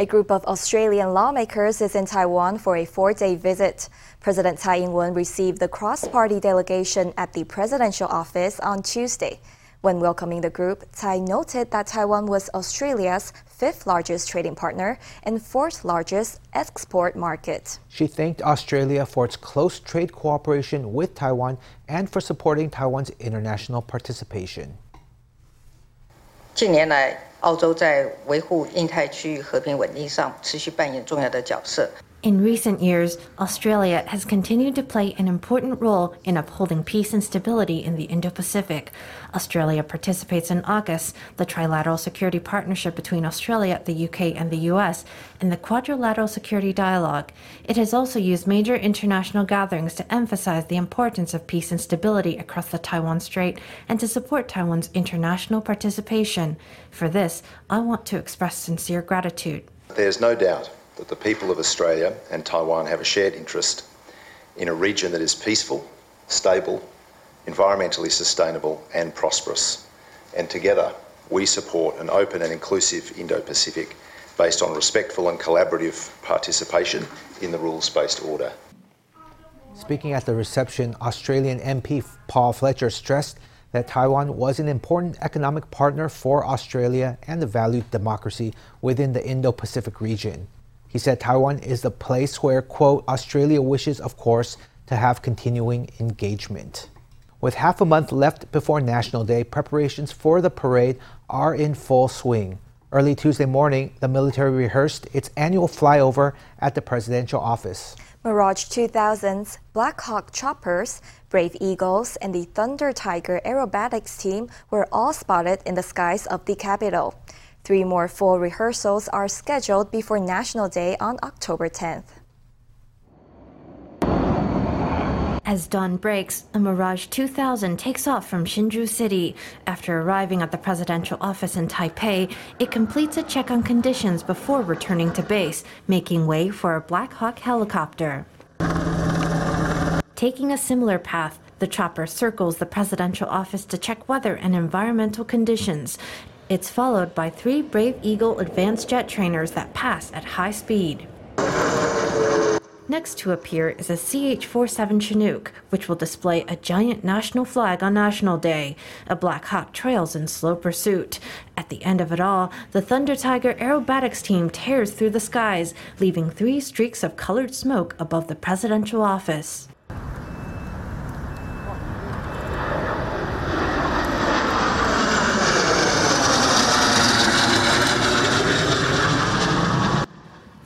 A group of Australian lawmakers is in Taiwan for a four day visit. President Tsai Ing wen received the cross party delegation at the presidential office on Tuesday. When welcoming the group, Tsai noted that Taiwan was Australia's fifth largest trading partner and fourth largest export market. She thanked Australia for its close trade cooperation with Taiwan and for supporting Taiwan's international participation. 近年来，澳洲在维护印太区域和平稳定上持续扮演重要的角色。In recent years, Australia has continued to play an important role in upholding peace and stability in the Indo Pacific. Australia participates in AUKUS, the trilateral security partnership between Australia, the UK, and the US, in the Quadrilateral Security Dialogue. It has also used major international gatherings to emphasize the importance of peace and stability across the Taiwan Strait and to support Taiwan's international participation. For this, I want to express sincere gratitude. There's no doubt that the people of Australia and Taiwan have a shared interest in a region that is peaceful, stable, environmentally sustainable, and prosperous. And together, we support an open and inclusive Indo Pacific based on respectful and collaborative participation in the rules based order. Speaking at the reception, Australian MP Paul Fletcher stressed that Taiwan was an important economic partner for Australia and the valued democracy within the Indo Pacific region. He said Taiwan is the place where, quote, Australia wishes, of course, to have continuing engagement. With half a month left before National Day, preparations for the parade are in full swing. Early Tuesday morning, the military rehearsed its annual flyover at the presidential office. Mirage 2000s, Black Hawk choppers, Brave Eagles, and the Thunder Tiger aerobatics team were all spotted in the skies of the capital. Three more full rehearsals are scheduled before National Day on October 10th. As dawn breaks, a Mirage 2000 takes off from Hsinchu City. After arriving at the presidential office in Taipei, it completes a check on conditions before returning to base, making way for a Black Hawk helicopter. Taking a similar path, the chopper circles the presidential office to check weather and environmental conditions. It's followed by three Brave Eagle advanced jet trainers that pass at high speed. Next to appear is a CH 47 Chinook, which will display a giant national flag on National Day. A Black Hawk trails in slow pursuit. At the end of it all, the Thunder Tiger aerobatics team tears through the skies, leaving three streaks of colored smoke above the presidential office.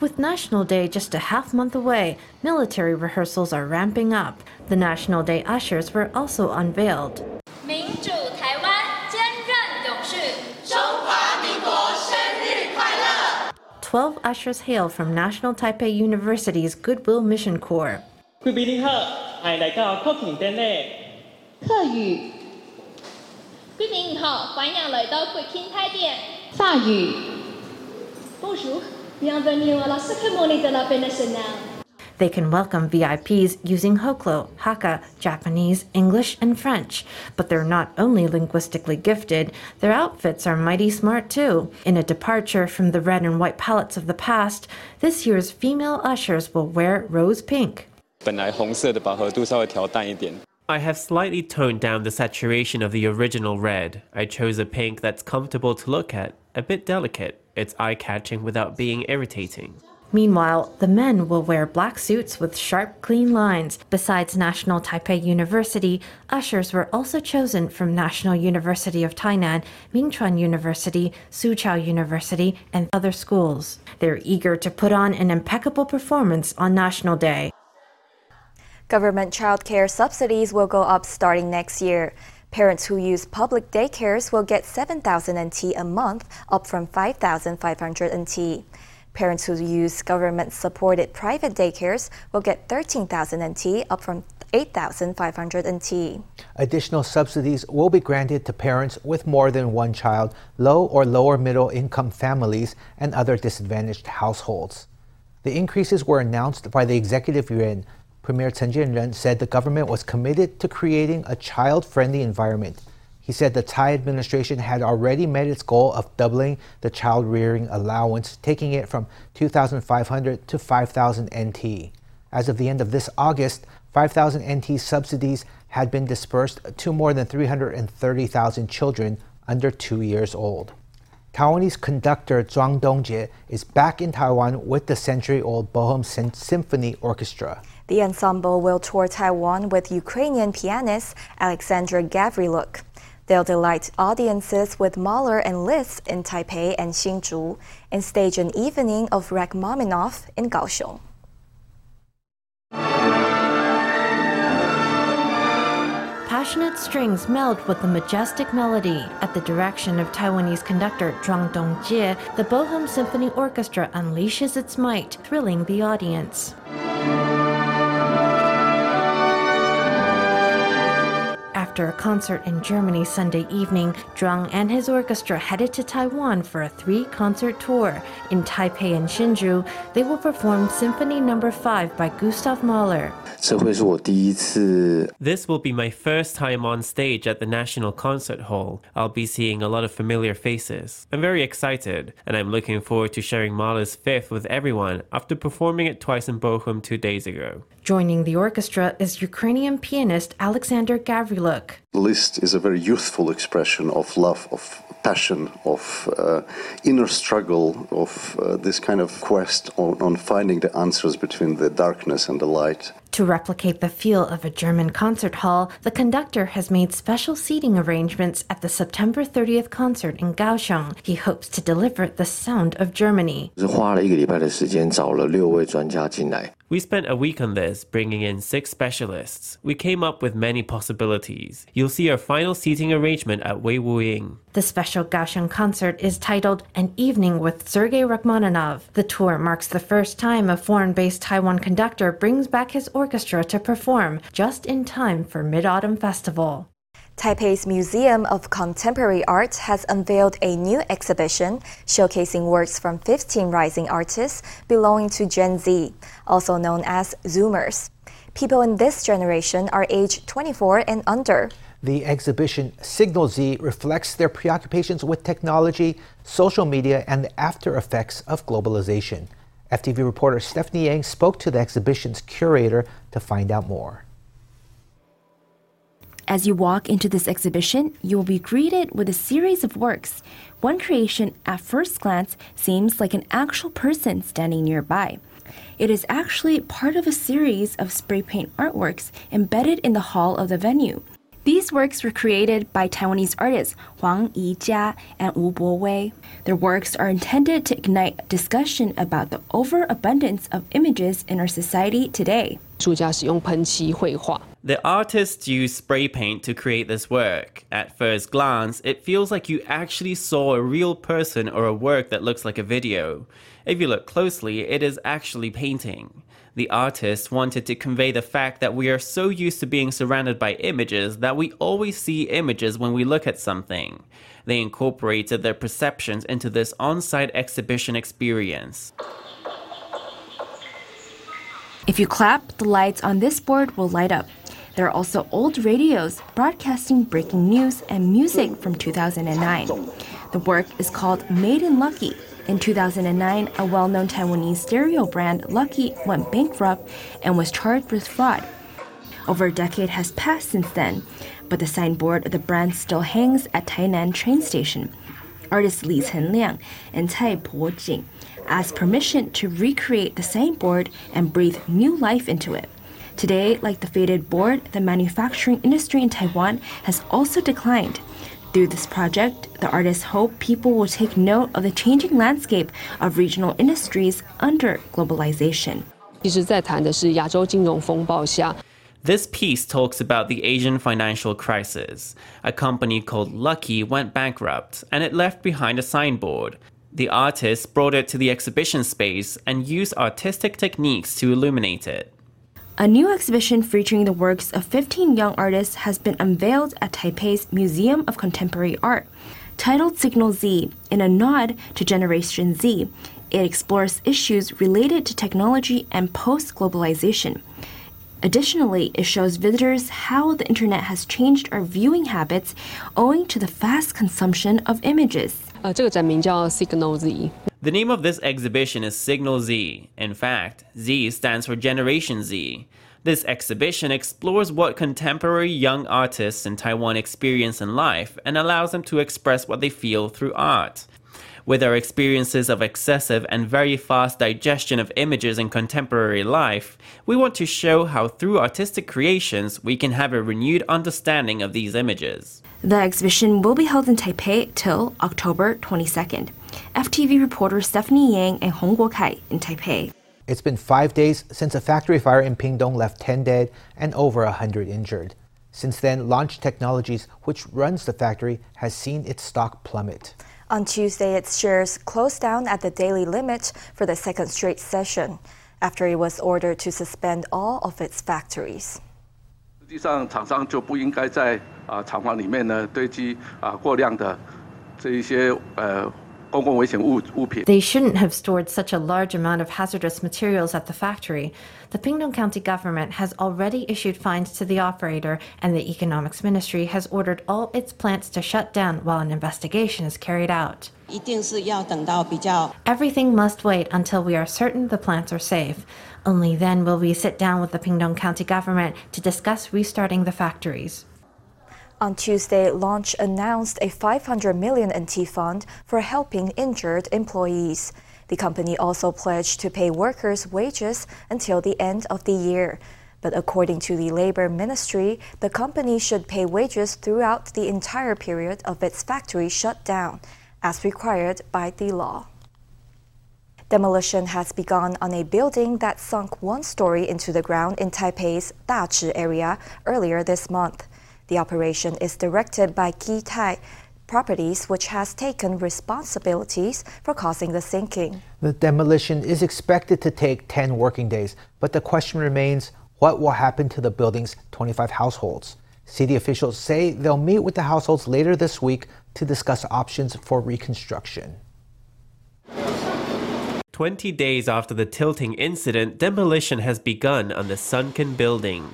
With National Day just a half month away, military rehearsals are ramping up. The National Day ushers were also unveiled. Twelve ushers hail from National Taipei University's Goodwill Mission Corps. 贵宾您好，欢迎来到 Cooking 店内。客语。贵宾你好，欢迎来到 Cooking 台店。法语。Bonjour。 Bienvenue à la cérémonie de la They can welcome VIPs using Hoklo, Hakka, Japanese, English, and French. But they're not only linguistically gifted, their outfits are mighty smart too. In a departure from the red and white palettes of the past, this year's female ushers will wear rose pink. I have slightly toned down the saturation of the original red. I chose a pink that's comfortable to look at, a bit delicate. It's eye catching without being irritating. Meanwhile, the men will wear black suits with sharp, clean lines. Besides National Taipei University, ushers were also chosen from National University of Tainan, Mingchuan University, Soochow University, and other schools. They're eager to put on an impeccable performance on National Day. Government child care subsidies will go up starting next year. Parents who use public daycares will get 7,000 NT a month, up from 5,500 NT. Parents who use government supported private daycares will get 13,000 NT, up from 8,500 NT. Additional subsidies will be granted to parents with more than one child, low or lower middle income families, and other disadvantaged households. The increases were announced by the executive yuan Premier Chen Jianren said the government was committed to creating a child friendly environment. He said the Tsai administration had already met its goal of doubling the child rearing allowance, taking it from 2,500 to 5,000 NT. As of the end of this August, 5,000 NT subsidies had been dispersed to more than 330,000 children under two years old. Taiwanese conductor Zhuang Dongjie is back in Taiwan with the century-old Bochum Symphony Orchestra. The ensemble will tour Taiwan with Ukrainian pianist Alexander Gavrylyuk. They'll delight audiences with Mahler and Liszt in Taipei and Hsinchu and stage an evening of Rachmaninoff in Kaohsiung. Passionate strings meld with the majestic melody. At the direction of Taiwanese conductor Zhuang Dongjie, the Bochum Symphony Orchestra unleashes its might, thrilling the audience. After a concert in Germany Sunday evening, Zhuang and his orchestra headed to Taiwan for a three concert tour. In Taipei and Hsinchu, they will perform Symphony No. 5 by Gustav Mahler. This will be my first time on stage at the National Concert Hall. I'll be seeing a lot of familiar faces. I'm very excited, and I'm looking forward to sharing Mahler's Fifth with everyone after performing it twice in Bochum two days ago. Joining the orchestra is Ukrainian pianist Alexander Gavrylyuk. Liszt is a very youthful expression of love, of passion, of uh, inner struggle, of uh, this kind of quest on, on finding the answers between the darkness and the light. To replicate the feel of a German concert hall, the conductor has made special seating arrangements at the September 30th concert in Kaohsiung. He hopes to deliver the sound of Germany. We spent a week on this, bringing in six specialists. We came up with many possibilities. You'll see our final seating arrangement at Wei Wu Ying. The special Kaohsiung concert is titled An Evening with Sergei Rachmaninoff. The tour marks the first time a foreign based Taiwan conductor brings back his orchestra to perform just in time for Mid Autumn Festival. Taipei's Museum of Contemporary Art has unveiled a new exhibition showcasing works from 15 rising artists belonging to Gen Z, also known as Zoomers. People in this generation are aged 24 and under. The exhibition Signal Z reflects their preoccupations with technology, social media, and the after effects of globalization. FTV reporter Stephanie Yang spoke to the exhibition's curator to find out more. As you walk into this exhibition, you will be greeted with a series of works. One creation, at first glance, seems like an actual person standing nearby. It is actually part of a series of spray paint artworks embedded in the hall of the venue. These works were created by Taiwanese artists Huang Yijia and Wu Bo-wei. Their works are intended to ignite discussion about the overabundance of images in our society today. The artists used spray paint to create this work. At first glance, it feels like you actually saw a real person or a work that looks like a video. If you look closely, it is actually painting. The artist wanted to convey the fact that we are so used to being surrounded by images that we always see images when we look at something. They incorporated their perceptions into this on site exhibition experience. If you clap, the lights on this board will light up. There are also old radios broadcasting breaking news and music from 2009. The work is called Made in Lucky. In 2009, a well known Taiwanese stereo brand, Lucky, went bankrupt and was charged with fraud. Over a decade has passed since then, but the signboard of the brand still hangs at Tainan train station. Artist Li Chenliang and Tai Po Pojing asked permission to recreate the signboard and breathe new life into it. Today, like the faded board, the manufacturing industry in Taiwan has also declined. Through this project, the artists hope people will take note of the changing landscape of regional industries under globalization. This piece talks about the Asian financial crisis. A company called Lucky went bankrupt and it left behind a signboard. The artists brought it to the exhibition space and used artistic techniques to illuminate it. A new exhibition featuring the works of 15 young artists has been unveiled at Taipei's Museum of Contemporary Art. Titled Signal Z, in a nod to Generation Z, it explores issues related to technology and post globalization. Additionally, it shows visitors how the internet has changed our viewing habits owing to the fast consumption of images. 呃，这个展名叫 Signal Z。 The name of this exhibition is Signal Z. In fact, Z stands for Generation Z. This exhibition explores what contemporary young artists in Taiwan experience in life and allows them to express what they feel through art. With our experiences of excessive and very fast digestion of images in contemporary life, we want to show how through artistic creations we can have a renewed understanding of these images. The exhibition will be held in Taipei till October 22nd. FTV reporter Stephanie Yang and Hong Guokai in Taipei. It's been five days since a factory fire in Pingdong left 10 dead and over 100 injured. Since then, Launch Technologies, which runs the factory, has seen its stock plummet. On Tuesday, its shares closed down at the daily limit for the second straight session after it was ordered to suspend all of its factories. 实际上，厂商就不应该在啊厂房里面呢堆积啊过量的这一些呃 公共危险物物品。 They shouldn't have stored such a large amount of hazardous materials at the factory. The Pingdong County government has already issued fines to the operator, and the Economics Ministry has ordered all its plants to shut down while an investigation is carried out. 一定是要等到比较 Everything must wait until we are certain the plants are safe. Only then will we sit down with the Pingdong County government to discuss restarting the factories. On Tuesday, Launch announced a 500 million NT fund for helping injured employees. The company also pledged to pay workers wages until the end of the year. But according to the Labor Ministry, the company should pay wages throughout the entire period of its factory shutdown, as required by the law. Demolition has begun on a building that sunk one story into the ground in Taipei's Dazhi area earlier this month. The operation is directed by Kee Tai Properties, which has taken responsibilities for causing the sinking. The demolition is expected to take 10 working days, but the question remains what will happen to the building's 25 households? City officials say they'll meet with the households later this week to discuss options for reconstruction. 20 days after the tilting incident, demolition has begun on the sunken building.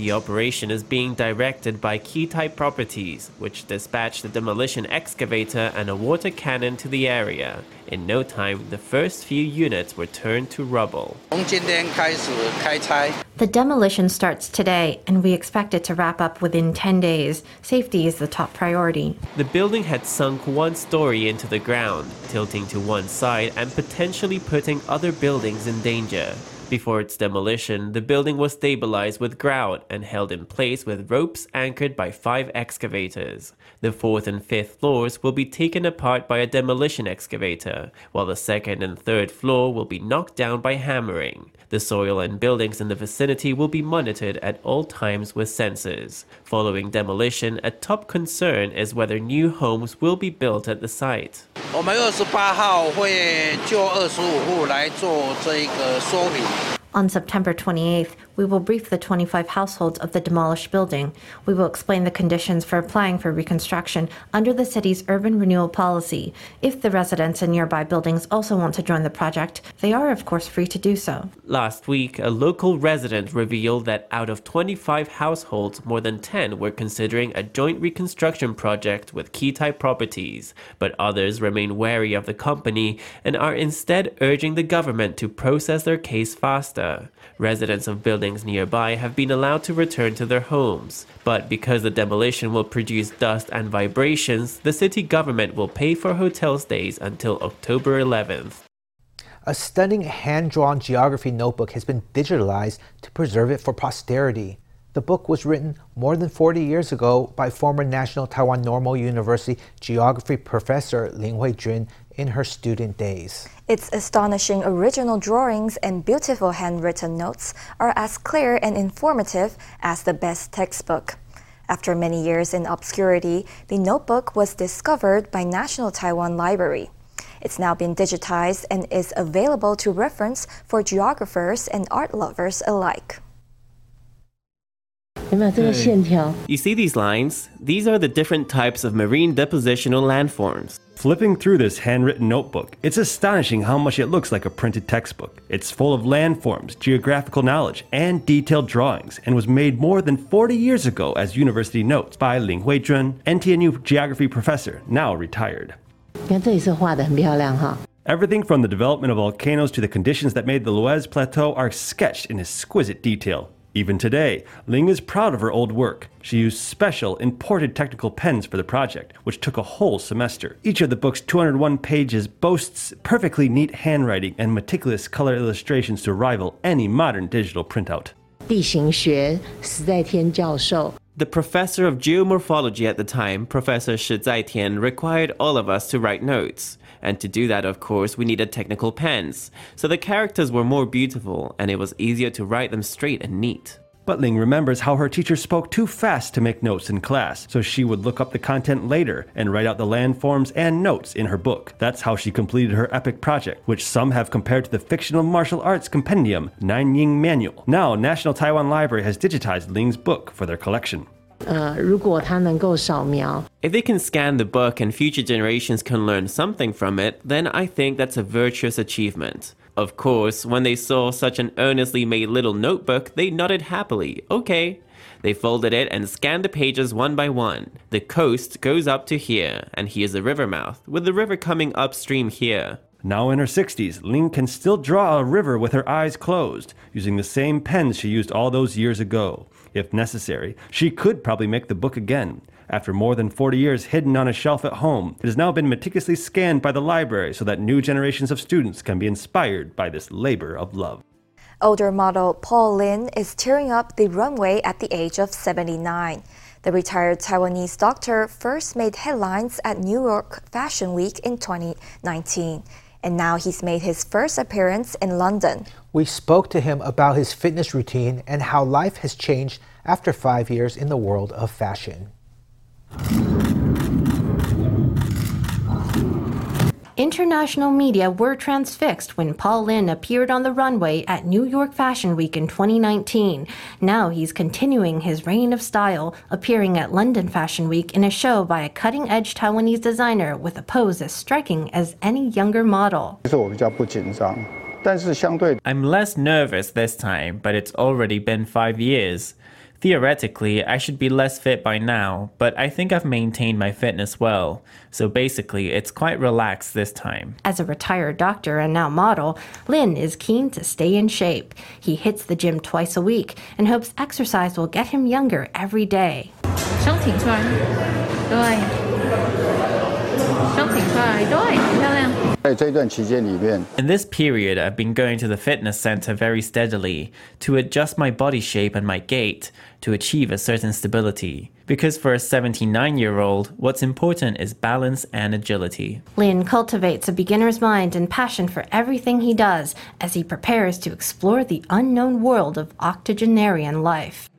The operation is being directed by Kee Tai Properties, which dispatched a demolition excavator and a water cannon to the area. In no time, the first few units were turned to rubble. The demolition starts today, and we expect it to wrap up within 10 days. Safety is the top priority. The building had sunk one story into the ground, tilting to one side and potentially putting other buildings in danger. Before its demolition, the building was stabilized with grout and held in place with ropes anchored by five excavators. The fourth and fifth floors will be taken apart by a demolition excavator, while the second and third floor will be knocked down by hammering. The soil and buildings in the vicinity will be monitored at all times with sensors. Following demolition, a top concern is whether new homes will be built at the site. 我们二十八号会就二十五户来做这个说明。 On September 28th, we will brief the 25 households of the demolished building. We will explain the conditions for applying for reconstruction under the city's urban renewal policy. If the residents in nearby buildings also want to join the project, they are, of course, free to do so. Last week, a local resident revealed that out of 25 households, more than 10 were considering a joint reconstruction project with Kee Tai Properties, but others remain wary of the company and are instead urging the government to process their case faster. Residents of buildings nearby have been allowed to return to their homes, but because the demolition will produce dust and vibrations, the city government will pay for hotel stays until October 11th. A stunning hand drawn geography notebook has been digitalized to preserve it for posterity. The book was written more than 40 years ago by former National Taiwan Normal University geography professor Lin Hui Jun in her student days. Its astonishing original drawings and beautiful handwritten notes are as clear and informative as the best textbook. After many years in obscurity, the notebook was discovered by National Taiwan Library. It's now been digitized and is available to reference for geographers and art lovers alike. You see these lines? These are the different types of marine depositional landforms. Flipping through this handwritten notebook, it's astonishing how much it looks like a printed textbook. It's full of landforms, geographical knowledge, and detailed drawings, and was made more than 40 years ago as university notes by Ling Huizhun, NTNU geography professor, now retired. Everything from the development of volcanoes to the conditions that made the Loess Plateau are sketched in exquisite detail. Even today, Ling is proud of her old work. She used special, imported technical pens for the project, which took a whole semester. Each of the book's 201 pages boasts perfectly neat handwriting and meticulous color illustrations to rival any modern digital printout. The professor of geomorphology at the time, Professor Shi Zaitian, required all of us to write notes. And to do that, of course, we needed technical pens. So the characters were more beautiful, and it was easier to write them straight and neat. But Ling remembers how her teacher spoke too fast to make notes in class, so she would look up the content later and write out the landforms and notes in her book. That's how she completed her epic project, which some have compared to the fictional martial arts compendium Nine Yin Manual. Now, National Taiwan Library has digitized Ling's book for their collection. If they can scan the book and future generations can learn something from it, then I think that's a virtuous achievement. Of course, when they saw such an earnestly made little notebook, they nodded happily. Okay. They folded it and scanned the pages one by one. The coast goes up to here, and here's the river mouth, with the river coming upstream here. Now in her 60s, Ling can still draw a river with her eyes closed, using the same pens she used all those years ago. If necessary, she could probably make the book again. After more than 40 years hidden on a shelf at home, it has now been meticulously scanned by the library so that new generations of students can be inspired by this labor of love. Older model Paul Lin is tearing up the runway at the age of 79. The retired Taiwanese doctor first made headlines at New York Fashion Week in 2019 and now he's made his first appearance in London. We spoke to him about his fitness routine and how life has changed after five years in the world of fashion. International media were transfixed when Paul Lin appeared on the runway at New York Fashion Week in 2019. Now he's continuing his reign of style, appearing at London Fashion Week in a show by a cutting edge Taiwanese designer with a pose as striking as any younger model. I'm less nervous this time, but it's already been five years. Theoretically, I should be less fit by now, but I think I've maintained my fitness well. So basically, it's quite relaxed this time. As a retired doctor and now model, Lin is keen to stay in shape. He hits the gym twice a week and hopes exercise will get him younger every day. 胸挺出来，对，胸挺出来，对，漂亮。 in this period, I've been going to the fitness center very steadily to adjust my body shape and my gait to achieve a certain stability. Because for a 79 year old, what's important is balance and agility. Lin cultivates a beginner's mind and passion for everything he does as he prepares to explore the unknown world of octogenarian life.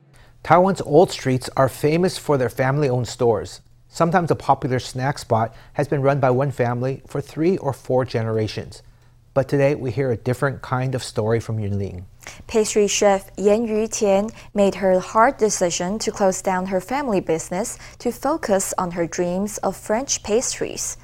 Taiwan's old streets are famous for their family owned stores. Sometimes a popular snack spot has been run by one family for three or four generations. But today we hear a different kind of story from Yunlin. Pastry chef Yan Yutian made her hard decision to close down her family business to focus on her dreams of French pastries.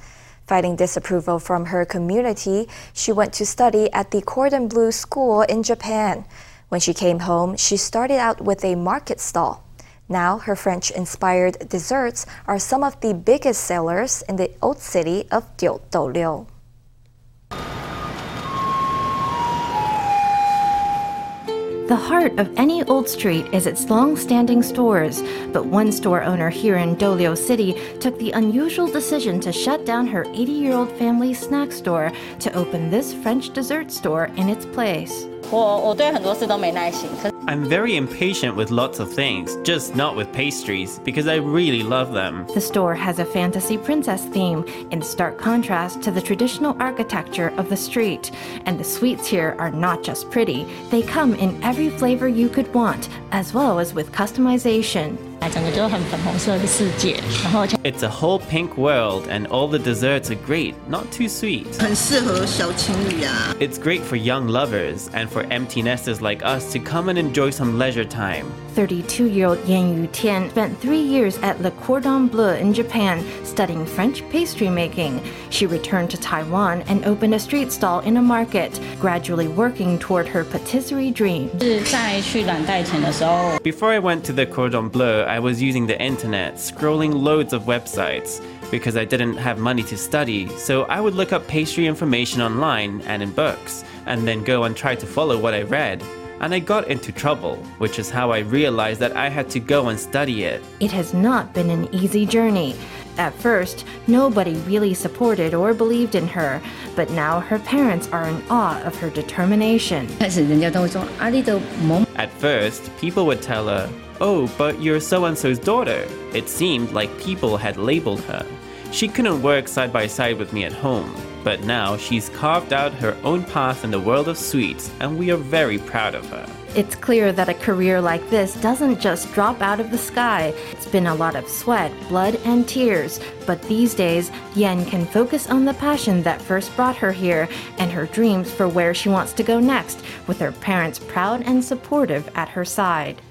Fighting disapproval from her community, she went to study at the Cordon Bleu School in Japan. When she came home, she started out with a market stall. Now, her French inspired desserts are some of the biggest sellers in the old city of Gyeongdo-ryo. The heart of any old street is its long standing stores, but one store owner here in Douliu City took the unusual decision to shut down her 80 year old family snack store to open this French dessert store in its place. 我我对很多事都没耐心，可 I'm very impatient with lots of things, just not with pastries, because I really love them. The store has a fantasy princess theme, in stark contrast to the traditional architecture of the street. And the sweets here are not just pretty, they come in every flavor you could want, as well as with customization. It's a whole pink world, and all the desserts are great, not too sweet. It's great for young lovers and for empty nesters like us to come and enjoy some leisure time. 32 year old Yan Yu Tian spent three years at Le Cordon Bleu in Japan studying French pastry making. She returned to Taiwan and opened a street stall in a market, gradually working toward her patisserie dream. Before I went to the Cordon Bleu, I was using the internet, scrolling loads of websites. Because I didn't have money to study, so I would look up pastry information online and in books, and then go and try to follow what I read and I got into trouble, which is how I realized that I had to go and study it. It has not been an easy journey. At first, nobody really supported or believed in her, but now her parents are in awe of her determination. At first, people would tell her, Oh, but you're so and so's daughter. It seemed like people had labeled her. She couldn't work side by side with me at home, but now she's carved out her own path in the world of sweets, and we are very proud of her. It's clear that a career like this doesn't just drop out of the sky. It's been a lot of sweat, blood, and tears. But these days, Yen can focus on the passion that first brought her here and her dreams for where she wants to go next, with her parents proud and supportive at her side.